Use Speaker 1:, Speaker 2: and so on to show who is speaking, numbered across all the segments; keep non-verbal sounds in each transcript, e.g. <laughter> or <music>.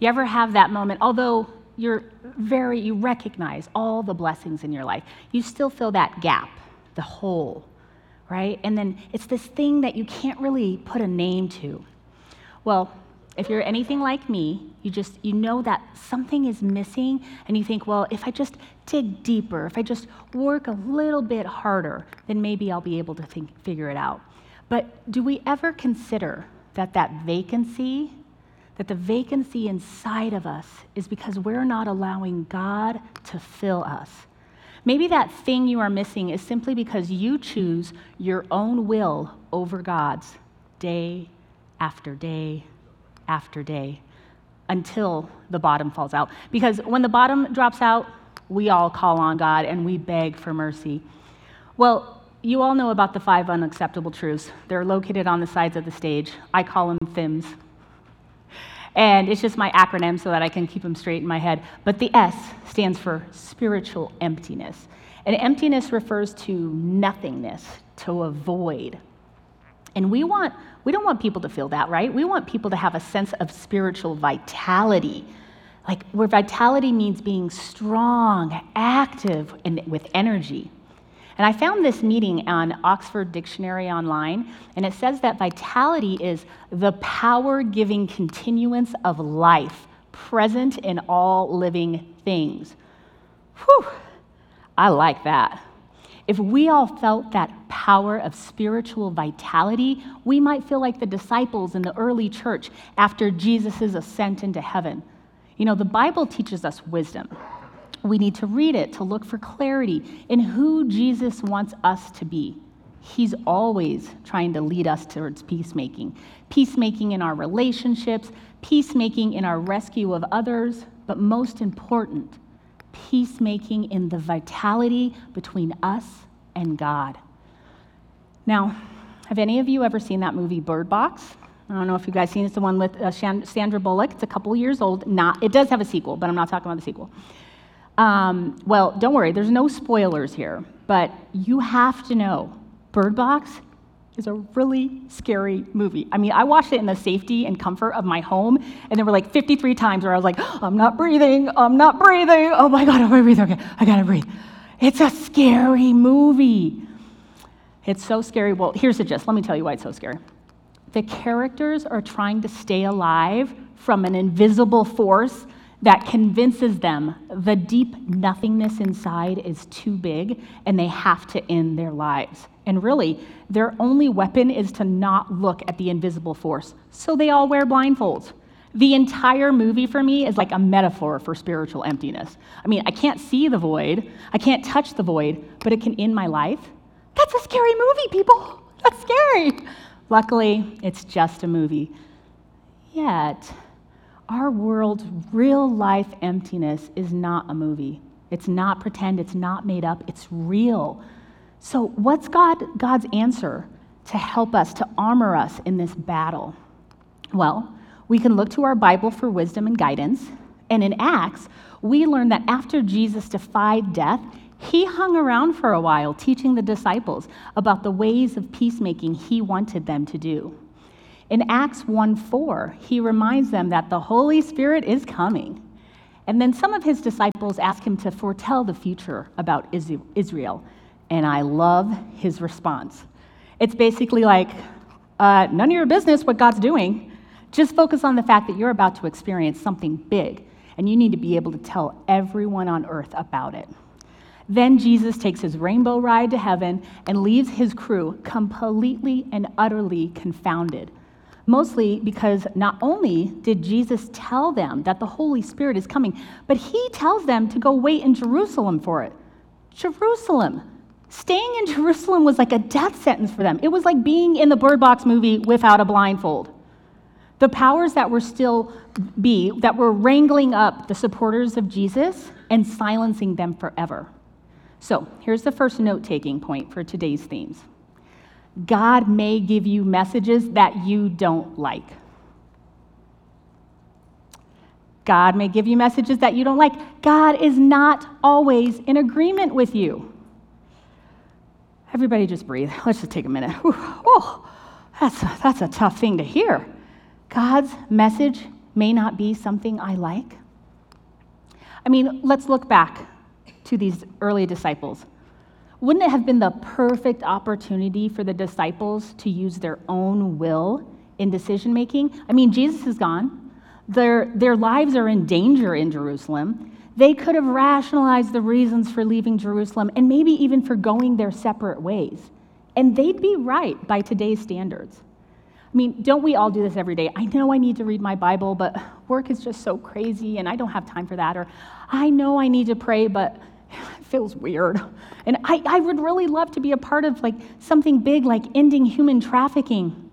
Speaker 1: You ever have that moment, although you're very, you recognize all the blessings in your life, you still feel that gap, the hole, right? And then it's this thing that you can't really put a name to. Well, if you're anything like me, you just you know that something is missing and you think, well, if I just dig deeper, if I just work a little bit harder, then maybe I'll be able to think, figure it out. But do we ever consider that that vacancy, that the vacancy inside of us is because we're not allowing God to fill us? Maybe that thing you are missing is simply because you choose your own will over God's day after day after day until the bottom falls out. Because when the bottom drops out, we all call on God and we beg for mercy. Well, you all know about the five unacceptable truths. They're located on the sides of the stage. I call them FIMS. And it's just my acronym so that I can keep them straight in my head. But the S stands for spiritual emptiness. And emptiness refers to nothingness, to a void. And we want we don't want people to feel that, right? We want people to have a sense of spiritual vitality. Like where vitality means being strong, active, and with energy. And I found this meeting on Oxford Dictionary Online, and it says that vitality is the power giving continuance of life present in all living things. Whew, I like that. If we all felt that power of spiritual vitality, we might feel like the disciples in the early church after Jesus' ascent into heaven. You know, the Bible teaches us wisdom. We need to read it to look for clarity in who Jesus wants us to be. He's always trying to lead us towards peacemaking peacemaking in our relationships, peacemaking in our rescue of others, but most important, peacemaking in the vitality between us and God. Now, have any of you ever seen that movie Bird Box? I don't know if you guys seen it. It's the one with uh, Sandra Bullock. It's a couple years old. Not, it does have a sequel, but I'm not talking about the sequel. Um, well, don't worry, there's no spoilers here, but you have to know Bird Box is a really scary movie. I mean, I watched it in the safety and comfort of my home, and there were like 53 times where I was like, <gasps> I'm not breathing, I'm not breathing. Oh my God, I'm gonna breathe. Okay, I gotta breathe. It's a scary movie. It's so scary. Well, here's the gist. Let me tell you why it's so scary. The characters are trying to stay alive from an invisible force that convinces them the deep nothingness inside is too big and they have to end their lives. And really, their only weapon is to not look at the invisible force. So they all wear blindfolds. The entire movie for me is like a metaphor for spiritual emptiness. I mean, I can't see the void, I can't touch the void, but it can end my life. That's a scary movie, people. That's scary. Luckily, it's just a movie. Yet, our world's real life emptiness is not a movie. It's not pretend, it's not made up, it's real. So, what's God, God's answer to help us, to armor us in this battle? Well, we can look to our Bible for wisdom and guidance. And in Acts, we learn that after Jesus defied death, he hung around for a while teaching the disciples about the ways of peacemaking he wanted them to do. In Acts 1 4, he reminds them that the Holy Spirit is coming. And then some of his disciples ask him to foretell the future about Israel. And I love his response. It's basically like, uh, none of your business what God's doing. Just focus on the fact that you're about to experience something big, and you need to be able to tell everyone on earth about it. Then Jesus takes his rainbow ride to heaven and leaves his crew completely and utterly confounded. Mostly because not only did Jesus tell them that the Holy Spirit is coming, but he tells them to go wait in Jerusalem for it. Jerusalem. Staying in <laughs> Jerusalem was like a death sentence for them. It was like being in the Bird Box movie without a blindfold. The powers that were still be, that were wrangling up the supporters of Jesus and silencing them forever. So here's the first note taking point for today's themes God may give you messages that you don't like. God may give you messages that you don't like. God is not always in agreement with you. Everybody just breathe. <laughs> Let's just take a minute. Oh, that's that's a tough thing to hear. God's message may not be something I like? I mean, let's look back to these early disciples. Wouldn't it have been the perfect opportunity for the disciples to use their own will in decision making? I mean, Jesus is gone. Their, their lives are in danger in Jerusalem. They could have rationalized the reasons for leaving Jerusalem and maybe even for going their separate ways. And they'd be right by today's standards. I mean, don't we all do this every day? I know I need to read my Bible, but work is just so crazy and I don't have time for that. Or I know I need to pray, but feels weird. And I, I would really love to be a part of like something big like ending human trafficking.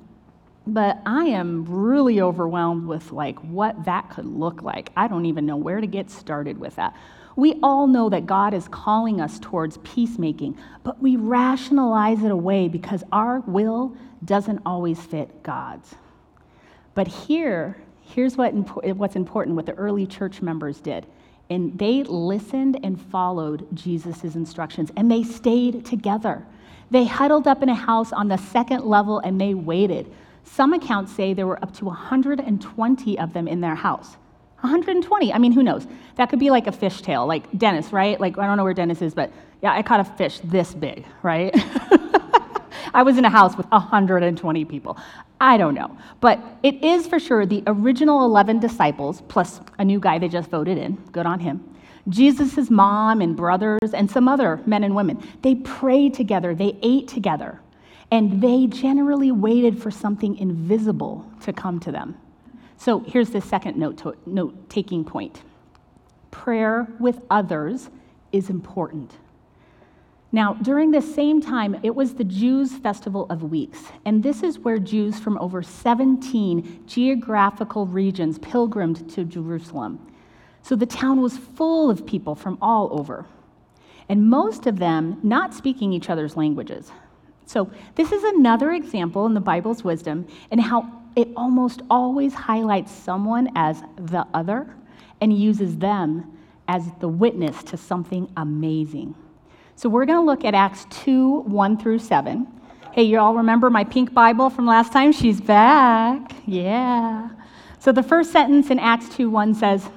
Speaker 1: But I am really overwhelmed with like what that could look like. I don't even know where to get started with that. We all know that God is calling us towards peacemaking, but we rationalize it away because our will doesn't always fit God's. But here, here's what, what's important what the early church members did and they listened and followed Jesus' instructions, and they stayed together. They huddled up in a house on the second level and they waited. Some accounts say there were up to 120 of them in their house. 120. I mean, who knows? That could be like a fishtail, like Dennis, right? Like, I don't know where Dennis is, but yeah, I caught a fish this big, right? <laughs> I was in a house with 120 people. I don't know. But it is for sure the original 11 disciples, plus a new guy they just voted in. Good on him. Jesus' mom and brothers, and some other men and women. They prayed together, they ate together, and they generally waited for something invisible to come to them. So here's the second note, to, note taking point prayer with others is important. Now, during this same time, it was the Jews' Festival of Weeks, and this is where Jews from over 17 geographical regions pilgrimed to Jerusalem. So the town was full of people from all over, and most of them not speaking each other's languages. So, this is another example in the Bible's wisdom and how it almost always highlights someone as the other and uses them as the witness to something amazing. So we're going to look at Acts 2 1 through 7. Hey, you all remember my pink Bible from last time? She's back. Yeah. So the first sentence in Acts 2 1 says,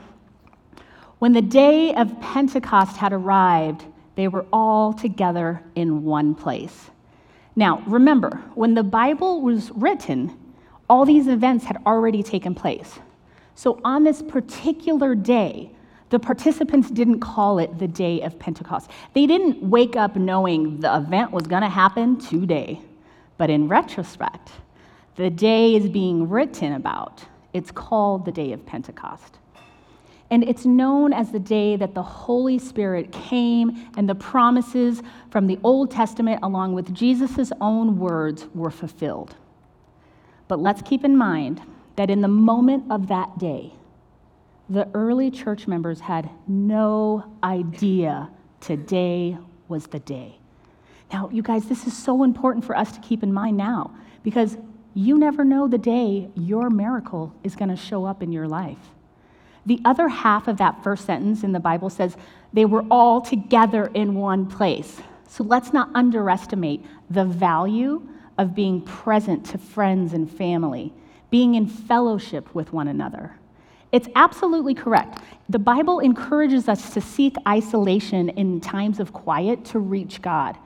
Speaker 1: When the day of Pentecost had arrived, they were all together in one place. Now, remember, when the Bible was written, all these events had already taken place. So on this particular day, the participants didn't call it the day of Pentecost. They didn't wake up knowing the event was going to happen today. But in retrospect, the day is being written about. It's called the day of Pentecost. And it's known as the day that the Holy Spirit came and the promises from the Old Testament, along with Jesus' own words, were fulfilled. But let's keep in mind that in the moment of that day, the early church members had no idea today was the day. Now, you guys, this is so important for us to keep in mind now because you never know the day your miracle is going to show up in your life. The other half of that first sentence in the Bible says they were all together in one place. So let's not underestimate the value of being present to friends and family, being in fellowship with one another. It's absolutely correct. The Bible encourages us to seek isolation in times of quiet to reach God,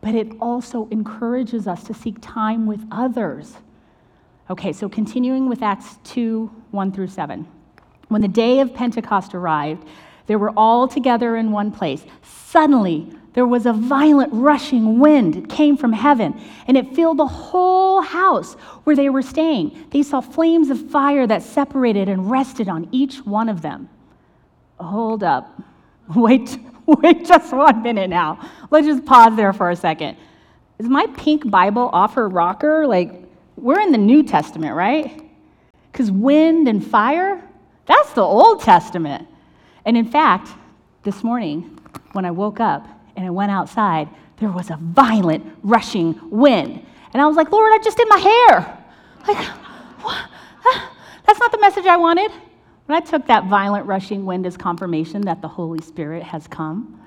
Speaker 1: but it also encourages us to seek time with others. Okay, so continuing with Acts 2 1 through 7. When the day of Pentecost arrived, they were all together in one place. Suddenly, there was a violent rushing wind. It came from heaven, and it filled the whole house where they were staying. They saw flames of fire that separated and rested on each one of them. Hold up. <laughs> Wait, wait just one minute now. Let's just pause there for a second. Is my pink Bible off her rocker? Like, we're in the New Testament, right? Because wind and fire, that's the Old Testament. And in fact, this morning, when I woke up, and I went outside, there was a violent rushing wind. And I was like, Lord, I just did my hair. Like, what? Ah, that's not the message I wanted. But I took that violent rushing wind as confirmation that the Holy Spirit has come.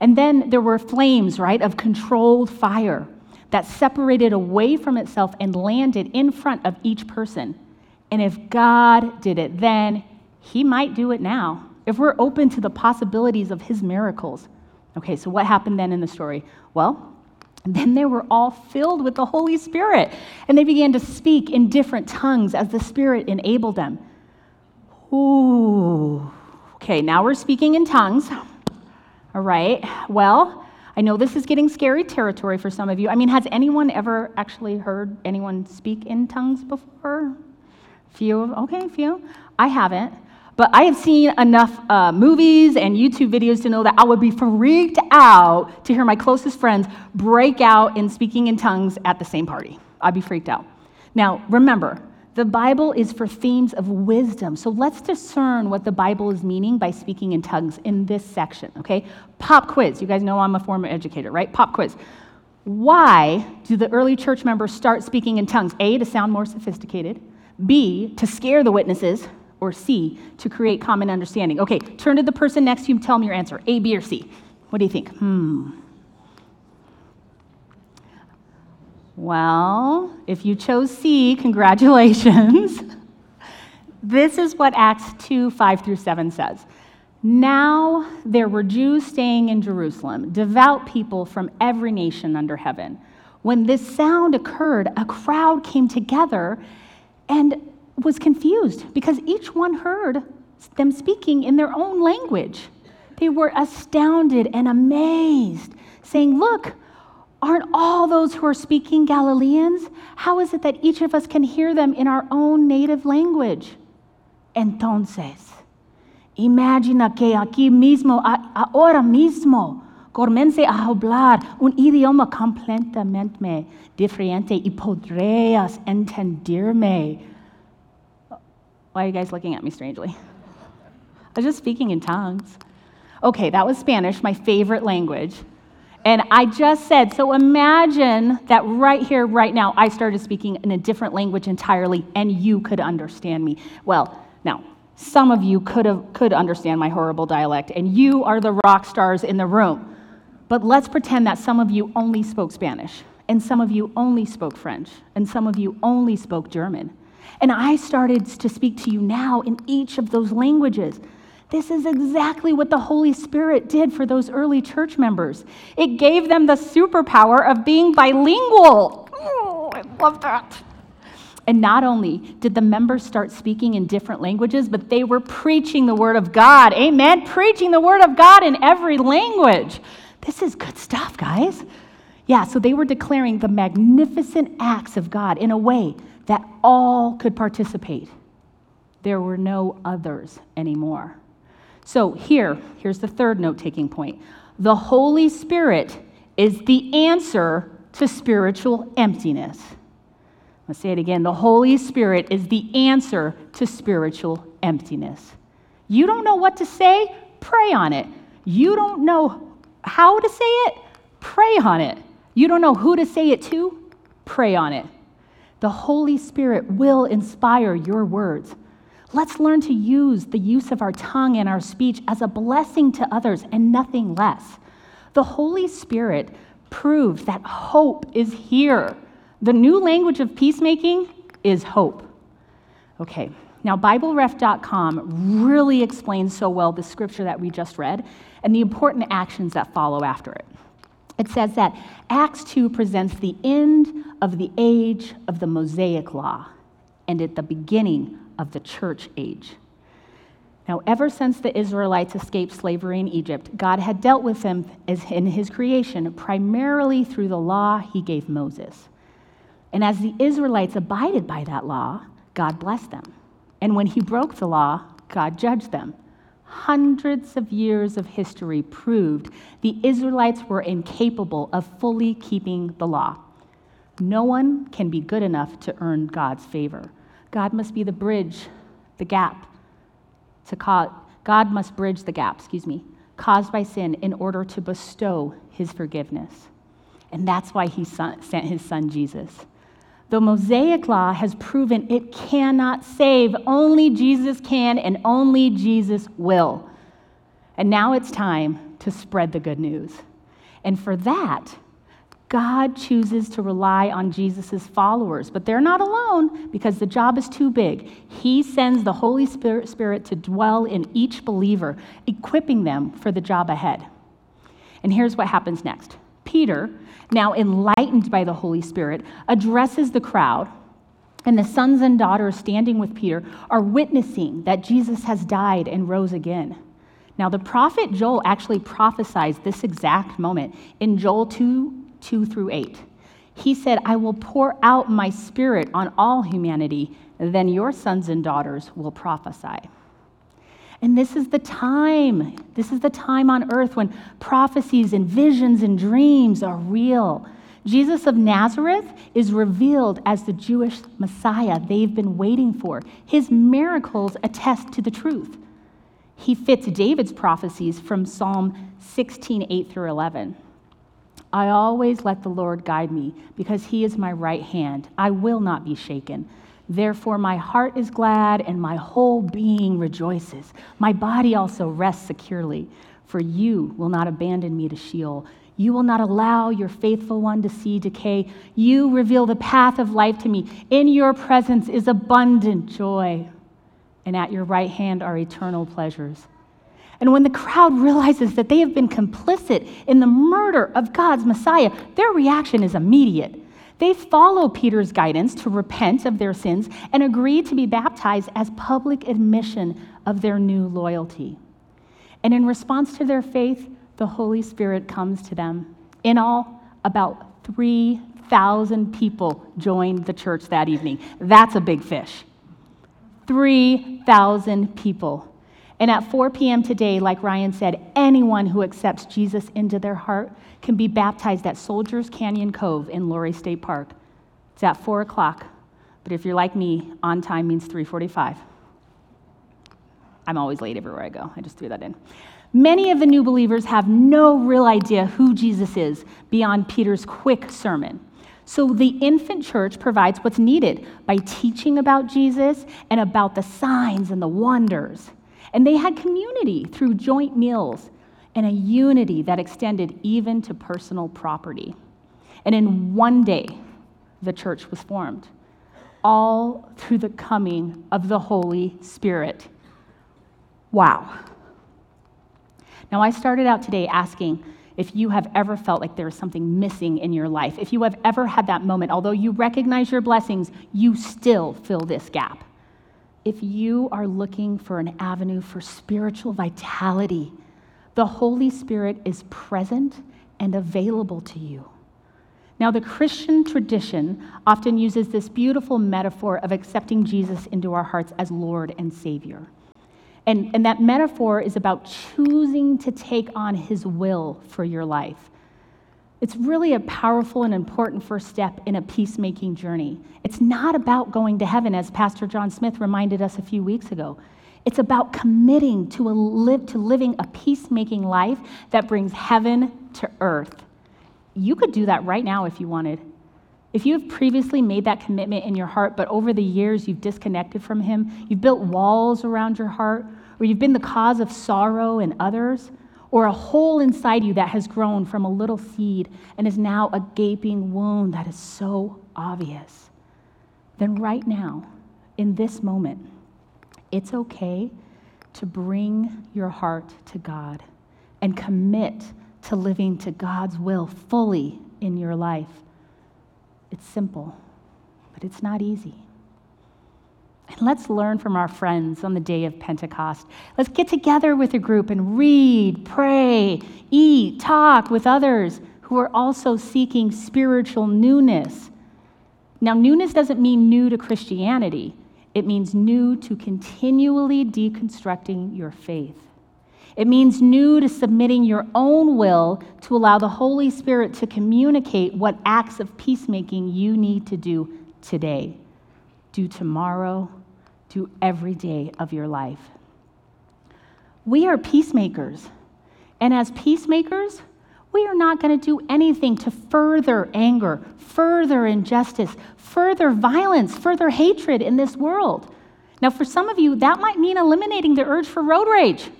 Speaker 1: And then there were flames, right, of controlled fire that separated away from itself and landed in front of each person. And if God did it then, He might do it now. If we're open to the possibilities of His miracles. Okay, so what happened then in the story? Well, then they were all filled with the Holy Spirit, and they began to speak in different tongues as the Spirit enabled them. Ooh. Okay, now we're speaking in tongues. All right. Well, I know this is getting scary territory for some of you. I mean, has anyone ever actually heard anyone speak in tongues before? Few okay, few. I haven't. But I have seen enough uh, movies and YouTube videos to know that I would be freaked out to hear my closest friends break out in speaking in tongues at the same party. I'd be freaked out. Now, remember, the Bible is for themes of wisdom. So let's discern what the Bible is meaning by speaking in tongues in this section, okay? Pop quiz. You guys know I'm a former educator, right? Pop quiz. Why do the early church members start speaking in tongues? A, to sound more sophisticated. B, to scare the witnesses or C, to create common understanding? Okay, turn to the person next to you and tell them your answer A, B, or C. What do you think? Hmm. Well, if you chose C, congratulations. <laughs> this is what Acts 2 5 through 7 says. Now there were Jews staying in Jerusalem, devout people from every nation under heaven. When this sound occurred, a crowd came together and was confused because each one heard them speaking in their own language. They were astounded and amazed, saying, Look, aren't all those who are speaking Galileans? How is it that each of us can hear them in our own native language? Entonces, imagina que aquí mismo, ahora mismo, comience a hablar un idioma completamente diferente y podrías entenderme why are you guys looking at me strangely? I was just speaking in tongues. Okay, that was Spanish, my favorite language. And I just said, so imagine that right here, right now, I started speaking in a different language entirely, and you could understand me. Well, now, some of you could, have, could understand my horrible dialect, and you are the rock stars in the room. But let's pretend that some of you only spoke Spanish, and some of you only spoke French, and some of you only spoke German. And I started to speak to you now in each of those languages. This is exactly what the Holy Spirit did for those early church members. It gave them the superpower of being bilingual. Oh, I love that. And not only did the members start speaking in different languages, but they were preaching the Word of God. Amen? Preaching the Word of God in every language. This is good stuff, guys. Yeah, so they were declaring the magnificent acts of God in a way that all could participate. There were no others anymore. So here, here's the third note taking point. The Holy Spirit is the answer to spiritual emptiness. Let's say it again. The Holy Spirit is the answer to spiritual emptiness. You don't know what to say? Pray on it. You don't know how to say it? Pray on it. You don't know who to say it to? Pray on it. The Holy Spirit will inspire your words. Let's learn to use the use of our tongue and our speech as a blessing to others and nothing less. The Holy Spirit proves that hope is here. The new language of peacemaking is hope. Okay, now BibleRef.com really explains so well the scripture that we just read and the important actions that follow after it it says that Acts 2 presents the end of the age of the Mosaic Law and at the beginning of the church age. Now, ever since the Israelites escaped slavery in Egypt, God had dealt with them in his creation primarily through the law he gave Moses. And as the Israelites abided by that law, God blessed them. And when he broke the law, God judged them hundreds of years of history proved the Israelites were incapable of fully keeping the law. No one can be good enough to earn God's favor. God must be the bridge, the gap to cause, God must bridge the gap, excuse me, caused by sin in order to bestow his forgiveness. And that's why he sent his son Jesus. The Mosaic Law has proven it cannot save. Only Jesus can, and only Jesus will. And now it's time to spread the good news. And for that, God chooses to rely on Jesus' followers, but they're not alone because the job is too big. He sends the Holy Spirit, Spirit to dwell in each believer, equipping them for the job ahead. And here's what happens next Peter, now enlightened by the Holy Spirit, addresses the crowd, and the sons and daughters standing with Peter are witnessing that Jesus has died and rose again. Now, the prophet Joel actually prophesies this exact moment in Joel 2 2 through 8. He said, I will pour out my spirit on all humanity, then your sons and daughters will prophesy. And this is the time, this is the time on earth when prophecies and visions and dreams are real. Jesus of Nazareth is revealed as the Jewish Messiah they've been waiting for. His miracles attest to the truth. He fits David's prophecies from Psalm 16, 8 through 11. I always let the Lord guide me because he is my right hand. I will not be shaken. Therefore, my heart is glad and my whole being rejoices. My body also rests securely, for you will not abandon me to Sheol. You will not allow your faithful one to see decay. You reveal the path of life to me. In your presence is abundant joy, and at your right hand are eternal pleasures. And when the crowd realizes that they have been complicit in the murder of God's Messiah, their reaction is immediate. They follow Peter's guidance to repent of their sins and agree to be baptized as public admission of their new loyalty. And in response to their faith, the Holy Spirit comes to them. In all, about 3,000 people joined the church that evening. That's a big fish. 3,000 people. And at 4 p.m. today, like Ryan said, anyone who accepts Jesus into their heart can be baptized at Soldiers Canyon Cove in Lory State Park. It's at 4 o'clock, but if you're like me, on time means 345. I'm always late everywhere I go. I just threw that in. Many of the new believers have no real idea who Jesus is beyond Peter's quick sermon. So the infant church provides what's needed by teaching about Jesus and about the signs and the wonders. And they had community through joint meals and a unity that extended even to personal property. And in one day, the church was formed, all through the coming of the Holy Spirit. Wow. Now, I started out today asking if you have ever felt like there is something missing in your life, if you have ever had that moment, although you recognize your blessings, you still fill this gap if you are looking for an avenue for spiritual vitality, the Holy Spirit is present and available to you. Now, the Christian tradition often uses this beautiful metaphor of accepting Jesus into our hearts as Lord and Savior. And, and that metaphor is about choosing to take on His will for your life. It's really a powerful and important first step in a peacemaking journey. It's not about going to heaven, as Pastor John Smith reminded us a few weeks ago. It's about committing to, a live, to living a peacemaking life that brings heaven to earth. You could do that right now if you wanted. If you have previously made that commitment in your heart, but over the years you've disconnected from Him, you've built walls around your heart, or you've been the cause of sorrow in others, or a hole inside you that has grown from a little seed and is now a gaping wound that is so obvious, then right now, in this moment, it's okay to bring your heart to God and commit to living to God's will fully in your life. It's simple, but it's not easy. And let's learn from our friends on the day of Pentecost. Let's get together with a group and read, pray, eat, talk with others who are also seeking spiritual newness. Now, newness doesn't mean new to Christianity, it means new to continually deconstructing your faith. It means new to submitting your own will to allow the Holy Spirit to communicate what acts of peacemaking you need to do today do tomorrow, do every day of your life. We are peacemakers. And as peacemakers, we are not going to do anything to further anger, further injustice, further violence, further hatred in this world. Now, for some of you, that might mean eliminating the urge for road rage.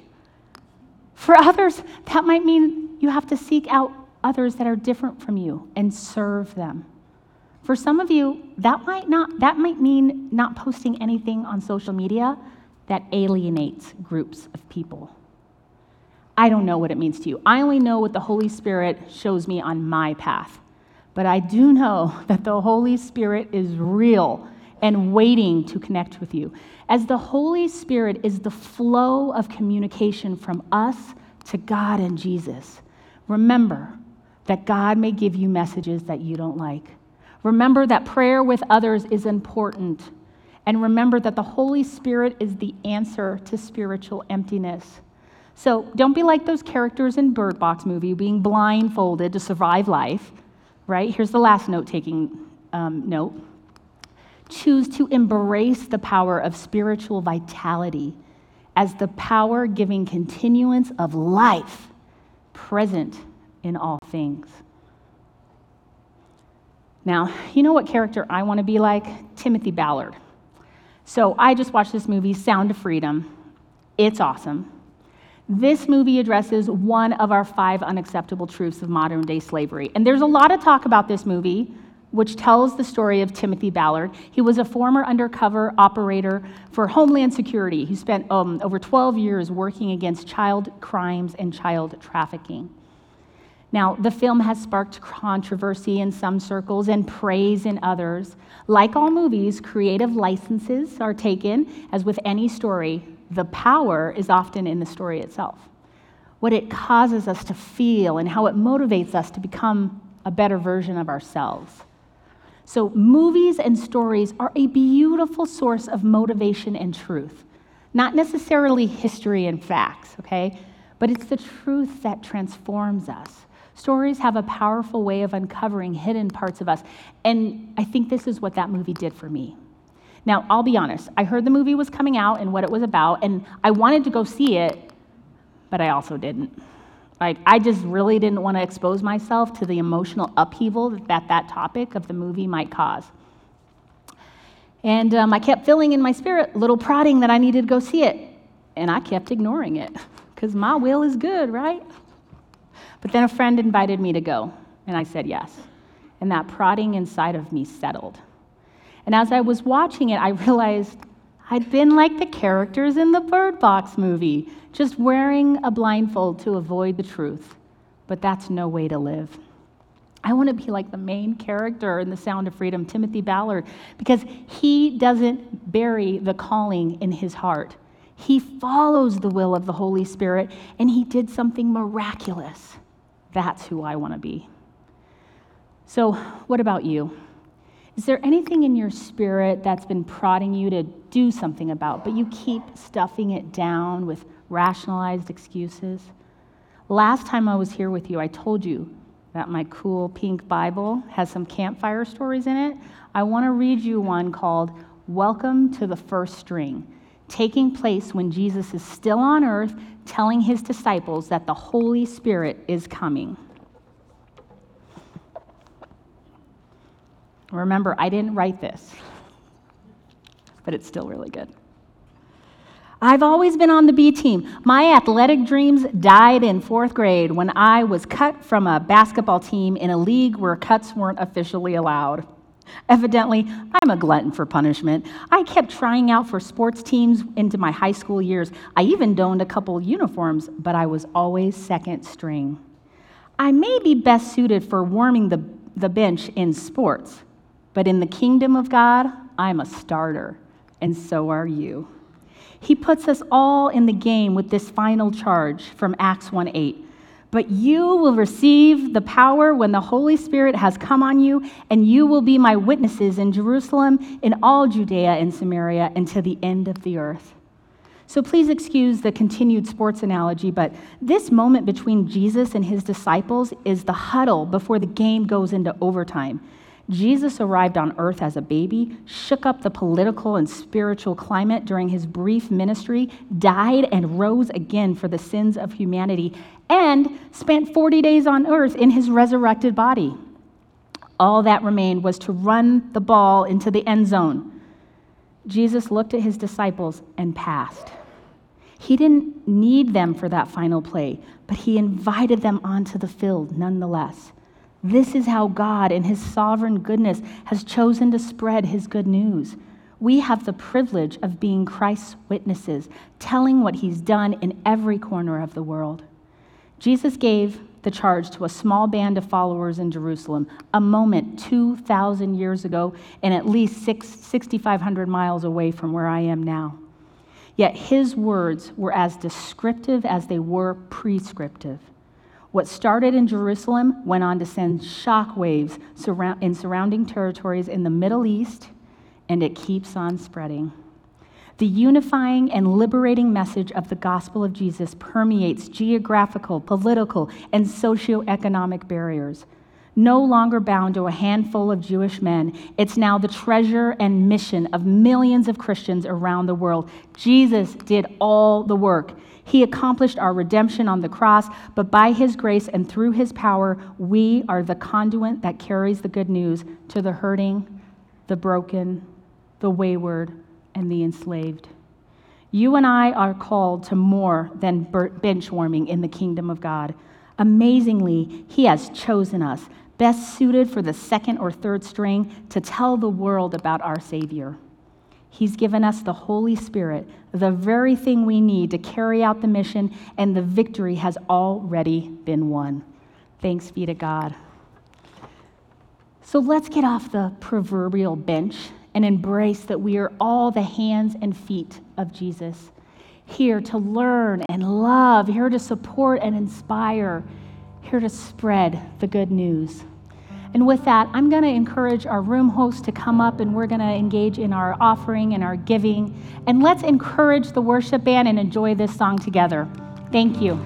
Speaker 1: For others, that might mean you have to seek out others that are different from you and serve them. For some of you, that might not that might mean not posting anything on social media that alienates groups of people. I don't know what it means to you. I only know what the Holy Spirit shows me on my path. But I do know <laughs> that the Holy Spirit is real and waiting to connect with you. As the Holy Spirit is the flow of communication from us to God and Jesus, remember that God may give you messages that you don't like. Remember that prayer with others is important. And remember that the Holy Spirit is the answer to spiritual emptiness. So don't be like those characters in Bird Box movie being blindfolded to survive life, right? Here's the last note taking um, note. Choose to embrace the power of spiritual vitality as the power giving continuance of life present in all things. Now, you know what character I want to be like? Timothy Ballard. So I just watched this movie, Sound of Freedom. It's awesome. This movie addresses one of our five unacceptable truths of modern day slavery. And there's a lot of talk about this movie, which tells the story of Timothy Ballard. He was a former undercover operator for Homeland Security. He spent um, over 12 years working against child crimes and child trafficking. Now, the film has sparked controversy in some circles and praise in others. Like all movies, creative licenses are taken, as with any story, the power is often in the story itself. What it causes us to feel and how it motivates us to become a better version of ourselves. So, movies and stories are a beautiful source of motivation and truth. Not necessarily history and facts, okay? But it's the truth that transforms us. Stories have a powerful way of uncovering hidden parts of us. And I think this is what that movie did for me. Now, I'll be honest, I heard the movie was coming out and what it was about, and I wanted to go see it, but I also didn't. Like, I just really didn't want to expose myself to the emotional upheaval that that topic of the movie might cause. And um, I kept feeling in my spirit little prodding that I needed to go see it. And I kept ignoring it because my will is good, right? But then a friend invited me to go, and I said yes. And that prodding inside of me settled. And as I was watching it, I realized I'd been like the characters in the Bird Box movie, just wearing a blindfold to avoid the truth. But that's no way to live. I want to be like the main character in The Sound of Freedom, Timothy Ballard, because he doesn't bury the calling in his heart. He follows the will of the Holy Spirit, and he did something miraculous. That's who I want to be. So, what about you? Is there anything in your spirit that's been prodding you to do something about, but you keep stuffing it down with rationalized excuses? Last time I was here with you, I told you that my cool pink Bible has some campfire stories in it. I want to read you one called Welcome to the First String, taking place when Jesus is still on earth telling his disciples that the Holy Spirit is coming. Remember, I didn't write this, but it's still really good. I've always been on the B team. My athletic dreams died in fourth grade when I was cut from a basketball team in a league where cuts weren't officially allowed. Evidently, I'm a glutton for punishment. I kept trying out for sports teams into my high school years. I even donned a couple uniforms, but I was always second string. I may be best suited for warming the, the bench in sports, but in the kingdom of God, I'm a starter, and so are you. He puts us all in the game with this final charge from Acts 1 8. But you will receive the power when the Holy Spirit has come on you, and you will be my witnesses in Jerusalem, in all Judea and Samaria, and to the end of the earth. So please excuse the continued sports analogy, but this moment between Jesus and his disciples is the huddle before the game goes into overtime. Jesus arrived on earth as a baby, shook up the political and spiritual climate during his brief ministry, died and rose again for the sins of humanity, and spent 40 days on earth in his resurrected body. All that remained was to run the ball into the end zone. Jesus looked at his disciples and passed. He didn't need them for that final play, but he invited them onto the field nonetheless. This is how God, in his sovereign goodness, has chosen to spread his good news. We have the privilege of being Christ's witnesses, telling what he's done in every corner of the world. Jesus gave the charge to a small band of followers in Jerusalem, a moment 2,000 years ago and at least 6,500 miles away from where I am now. Yet his words were as descriptive as they were prescriptive. What started in Jerusalem went on to send shockwaves in surrounding territories in the Middle East, and it keeps on spreading. The unifying and liberating message of the gospel of Jesus permeates geographical, political, and socioeconomic barriers. No longer bound to a handful of Jewish men, it's now the treasure and mission of millions of Christians around the world. Jesus did all the work. He accomplished our redemption on the cross, but by his grace and through his power, we are the conduit that carries the good news to the hurting, the broken, the wayward, and the enslaved. You and I are called to more than bench warming in the kingdom of God. Amazingly, He has chosen us, best suited for the second or third string, to tell the world about our Savior. He's given us the Holy Spirit, the very thing we need to carry out the mission, and the victory has already been won. Thanks be to God. So let's get off the proverbial bench and embrace that we are all the hands and feet of Jesus, here to learn and love, here to support and inspire, here to spread the good news. And with that, I'm going to encourage our room host to come up and we're going to engage in our offering and our giving. And let's encourage the worship band and enjoy this song together. Thank you.